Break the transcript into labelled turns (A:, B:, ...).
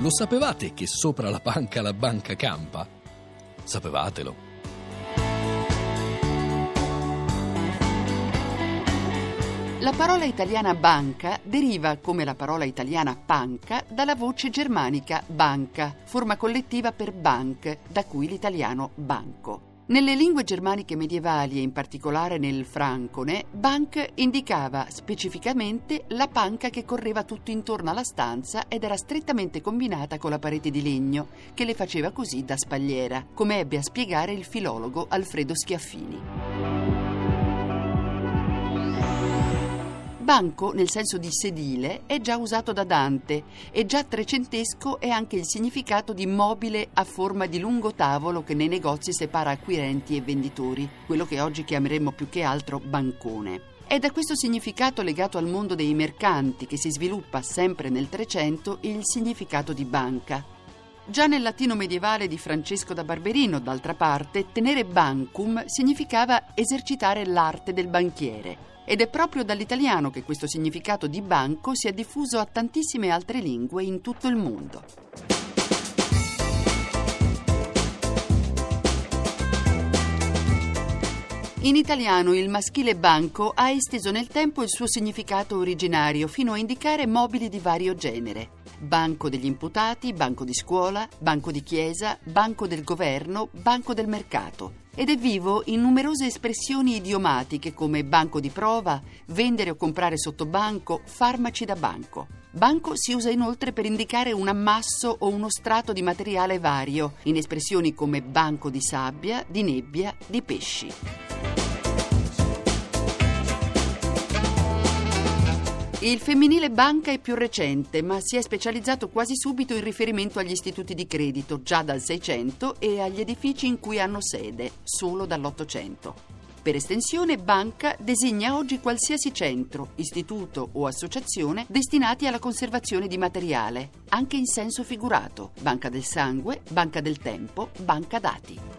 A: Lo sapevate che sopra la panca la banca campa? Sapevatelo.
B: La parola italiana banca deriva, come la parola italiana panca, dalla voce germanica banca, forma collettiva per bank, da cui l'italiano banco. Nelle lingue germaniche medievali e in particolare nel francone, bank indicava specificamente la panca che correva tutto intorno alla stanza ed era strettamente combinata con la parete di legno, che le faceva così da spalliera, come ebbe a spiegare il filologo Alfredo Schiaffini. Banco, nel senso di sedile, è già usato da Dante e già trecentesco è anche il significato di mobile a forma di lungo tavolo che nei negozi separa acquirenti e venditori, quello che oggi chiameremmo più che altro bancone. È da questo significato legato al mondo dei mercanti che si sviluppa sempre nel Trecento il significato di banca. Già nel latino medievale di Francesco da Barberino, d'altra parte, tenere bancum significava esercitare l'arte del banchiere ed è proprio dall'italiano che questo significato di banco si è diffuso a tantissime altre lingue in tutto il mondo. In italiano il maschile banco ha esteso nel tempo il suo significato originario fino a indicare mobili di vario genere. Banco degli imputati, banco di scuola, banco di chiesa, banco del governo, banco del mercato ed è vivo in numerose espressioni idiomatiche come banco di prova, vendere o comprare sotto banco, farmaci da banco. Banco si usa inoltre per indicare un ammasso o uno strato di materiale vario, in espressioni come banco di sabbia, di nebbia, di pesci. Il femminile banca è più recente, ma si è specializzato quasi subito in riferimento agli istituti di credito, già dal 600, e agli edifici in cui hanno sede, solo dall'800. Per estensione, banca designa oggi qualsiasi centro, istituto o associazione destinati alla conservazione di materiale, anche in senso figurato, banca del sangue, banca del tempo, banca dati.